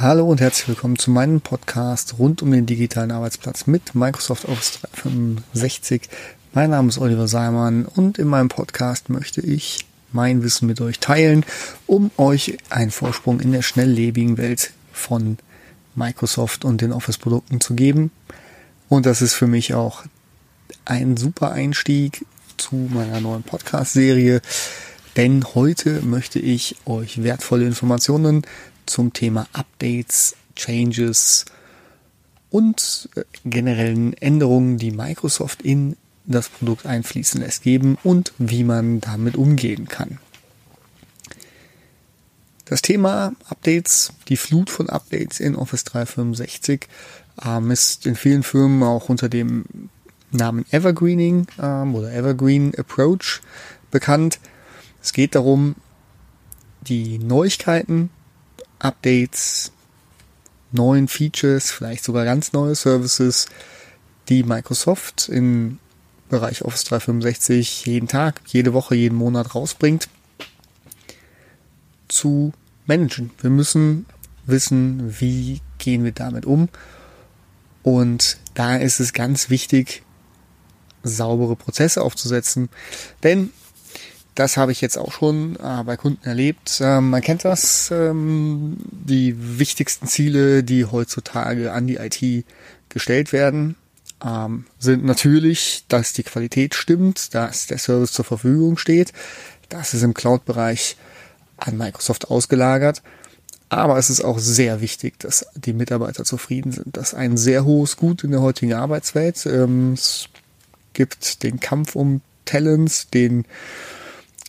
Hallo und herzlich willkommen zu meinem Podcast rund um den digitalen Arbeitsplatz mit Microsoft Office 365. Mein Name ist Oliver Seimann und in meinem Podcast möchte ich mein Wissen mit euch teilen, um euch einen Vorsprung in der schnelllebigen Welt von Microsoft und den Office-Produkten zu geben. Und das ist für mich auch ein super Einstieg zu meiner neuen Podcast-Serie, denn heute möchte ich euch wertvolle Informationen zum Thema Updates, Changes und äh, generellen Änderungen, die Microsoft in das Produkt einfließen lässt, geben und wie man damit umgehen kann. Das Thema Updates, die Flut von Updates in Office 365 ähm, ist in vielen Firmen auch unter dem Namen Evergreening ähm, oder Evergreen Approach bekannt. Es geht darum, die Neuigkeiten, Updates, neuen Features, vielleicht sogar ganz neue Services, die Microsoft im Bereich Office 365 jeden Tag, jede Woche, jeden Monat rausbringt, zu managen. Wir müssen wissen, wie gehen wir damit um. Und da ist es ganz wichtig, saubere Prozesse aufzusetzen. Denn das habe ich jetzt auch schon äh, bei Kunden erlebt. Ähm, man kennt das, ähm, die wichtigsten Ziele, die heutzutage an die IT gestellt werden, ähm, sind natürlich, dass die Qualität stimmt, dass der Service zur Verfügung steht. Das ist im Cloud-Bereich an Microsoft ausgelagert. Aber es ist auch sehr wichtig, dass die Mitarbeiter zufrieden sind. Das ist ein sehr hohes Gut in der heutigen Arbeitswelt. Ähm, es gibt den Kampf um Talents, den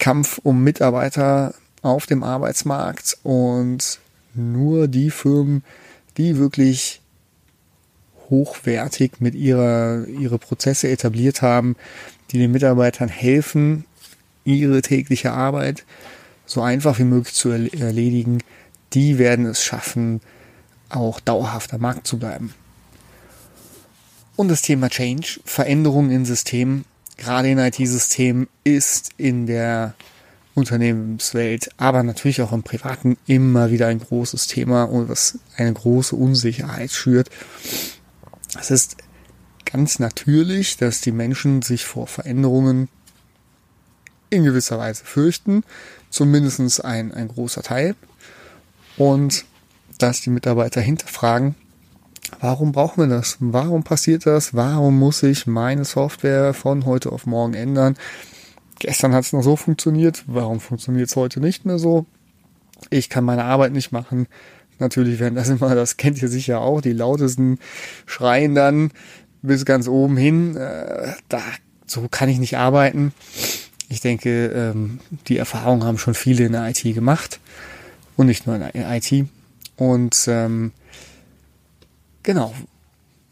Kampf um Mitarbeiter auf dem Arbeitsmarkt und nur die Firmen, die wirklich hochwertig mit ihrer, ihre Prozesse etabliert haben, die den Mitarbeitern helfen, ihre tägliche Arbeit so einfach wie möglich zu erledigen, die werden es schaffen, auch dauerhaft am Markt zu bleiben. Und das Thema Change, Veränderungen in Systemen, gerade in IT-Systemen, ist in der Unternehmenswelt, aber natürlich auch im Privaten immer wieder ein großes Thema und was eine große Unsicherheit schürt. Es ist ganz natürlich, dass die Menschen sich vor Veränderungen in gewisser Weise fürchten, zumindest ein, ein großer Teil, und dass die Mitarbeiter hinterfragen, Warum brauchen wir das? Warum passiert das? Warum muss ich meine Software von heute auf morgen ändern? Gestern hat es noch so funktioniert. Warum funktioniert es heute nicht mehr so? Ich kann meine Arbeit nicht machen. Natürlich werden das immer, das kennt ihr sicher auch, die lautesten schreien dann bis ganz oben hin. Äh, da, so kann ich nicht arbeiten. Ich denke, ähm, die Erfahrung haben schon viele in der IT gemacht und nicht nur in der IT. Und ähm, Genau.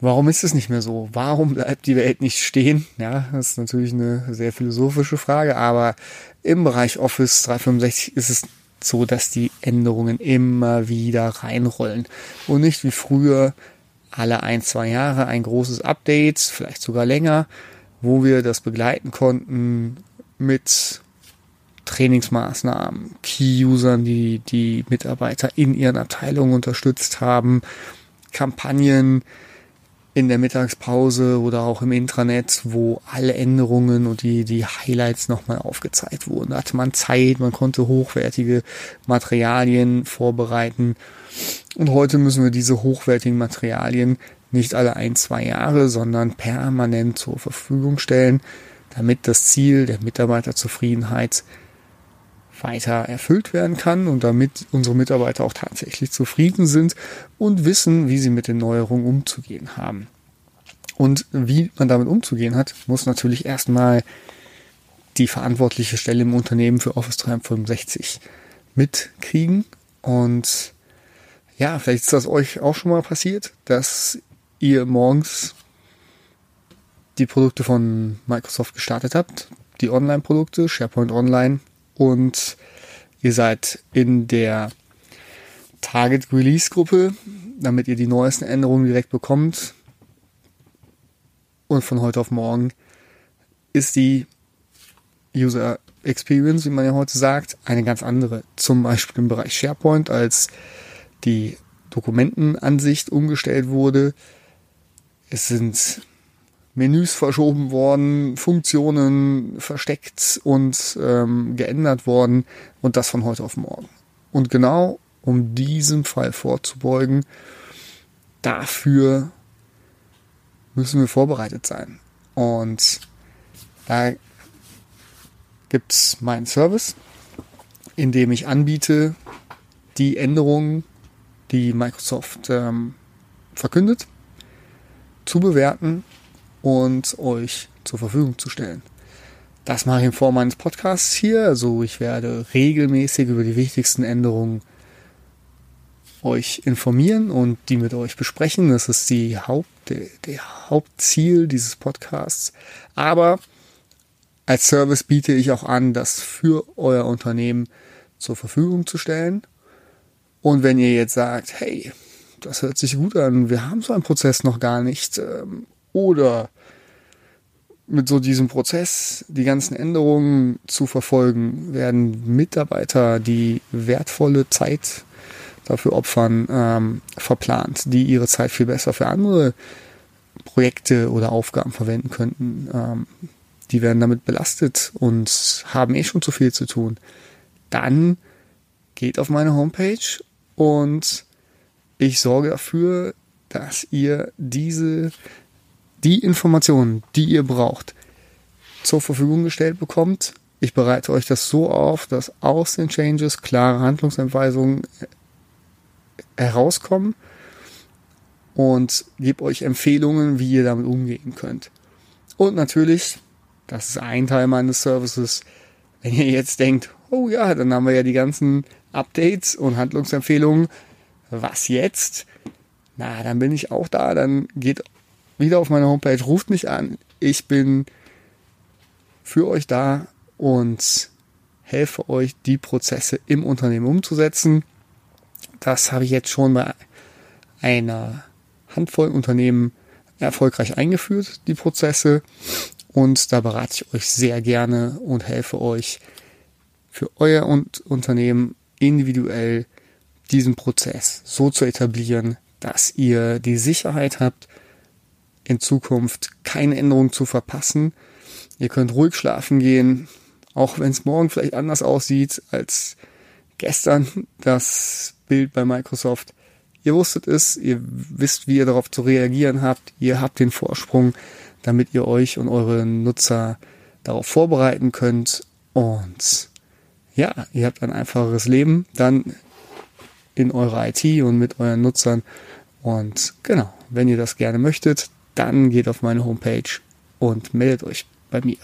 Warum ist es nicht mehr so? Warum bleibt die Welt nicht stehen? Ja, das ist natürlich eine sehr philosophische Frage, aber im Bereich Office 365 ist es so, dass die Änderungen immer wieder reinrollen und nicht wie früher alle ein, zwei Jahre ein großes Update, vielleicht sogar länger, wo wir das begleiten konnten mit Trainingsmaßnahmen, Key-Usern, die die Mitarbeiter in ihren Abteilungen unterstützt haben, Kampagnen in der Mittagspause oder auch im Intranet, wo alle Änderungen und die, die Highlights nochmal aufgezeigt wurden. Da hatte man Zeit, man konnte hochwertige Materialien vorbereiten. Und heute müssen wir diese hochwertigen Materialien nicht alle ein, zwei Jahre, sondern permanent zur Verfügung stellen, damit das Ziel der Mitarbeiterzufriedenheit weiter erfüllt werden kann und damit unsere Mitarbeiter auch tatsächlich zufrieden sind und wissen, wie sie mit den Neuerungen umzugehen haben. Und wie man damit umzugehen hat, muss natürlich erstmal die verantwortliche Stelle im Unternehmen für Office 365 mitkriegen. Und ja, vielleicht ist das euch auch schon mal passiert, dass ihr morgens die Produkte von Microsoft gestartet habt, die Online-Produkte, SharePoint Online und ihr seid in der Target Release Gruppe, damit ihr die neuesten Änderungen direkt bekommt. Und von heute auf morgen ist die User Experience, wie man ja heute sagt, eine ganz andere. Zum Beispiel im Bereich SharePoint als die Dokumentenansicht umgestellt wurde. Es sind Menüs verschoben worden, Funktionen versteckt und ähm, geändert worden und das von heute auf morgen. Und genau um diesem Fall vorzubeugen, dafür müssen wir vorbereitet sein. Und da gibt's meinen Service, in dem ich anbiete, die Änderungen, die Microsoft ähm, verkündet, zu bewerten und euch zur Verfügung zu stellen. Das mache ich in Form meines Podcasts hier. Also ich werde regelmäßig über die wichtigsten Änderungen euch informieren und die mit euch besprechen. Das ist die Haupt, der, der Hauptziel dieses Podcasts. Aber als Service biete ich auch an, das für euer Unternehmen zur Verfügung zu stellen. Und wenn ihr jetzt sagt, hey, das hört sich gut an, wir haben so einen Prozess noch gar nicht, ähm, oder mit so diesem Prozess die ganzen Änderungen zu verfolgen, werden Mitarbeiter, die wertvolle Zeit dafür opfern, ähm, verplant, die ihre Zeit viel besser für andere Projekte oder Aufgaben verwenden könnten. Ähm, die werden damit belastet und haben eh schon zu viel zu tun. Dann geht auf meine Homepage und ich sorge dafür, dass ihr diese die Informationen, die ihr braucht, zur Verfügung gestellt bekommt. Ich bereite euch das so auf, dass aus den Changes klare Handlungsanweisungen herauskommen und gebe euch Empfehlungen, wie ihr damit umgehen könnt. Und natürlich, das ist ein Teil meines Services, wenn ihr jetzt denkt, oh ja, dann haben wir ja die ganzen Updates und Handlungsempfehlungen, was jetzt? Na, dann bin ich auch da, dann geht wieder auf meine Homepage, ruft mich an. Ich bin für euch da und helfe euch, die Prozesse im Unternehmen umzusetzen. Das habe ich jetzt schon bei einer Handvoll Unternehmen erfolgreich eingeführt, die Prozesse. Und da berate ich euch sehr gerne und helfe euch für euer Unternehmen individuell diesen Prozess so zu etablieren, dass ihr die Sicherheit habt, in Zukunft keine Änderung zu verpassen. Ihr könnt ruhig schlafen gehen, auch wenn es morgen vielleicht anders aussieht als gestern das Bild bei Microsoft. Ihr wusstet es, ihr wisst, wie ihr darauf zu reagieren habt, ihr habt den Vorsprung, damit ihr euch und eure Nutzer darauf vorbereiten könnt und ja, ihr habt ein einfacheres Leben dann in eurer IT und mit euren Nutzern und genau, wenn ihr das gerne möchtet, dann geht auf meine Homepage und meldet euch bei mir.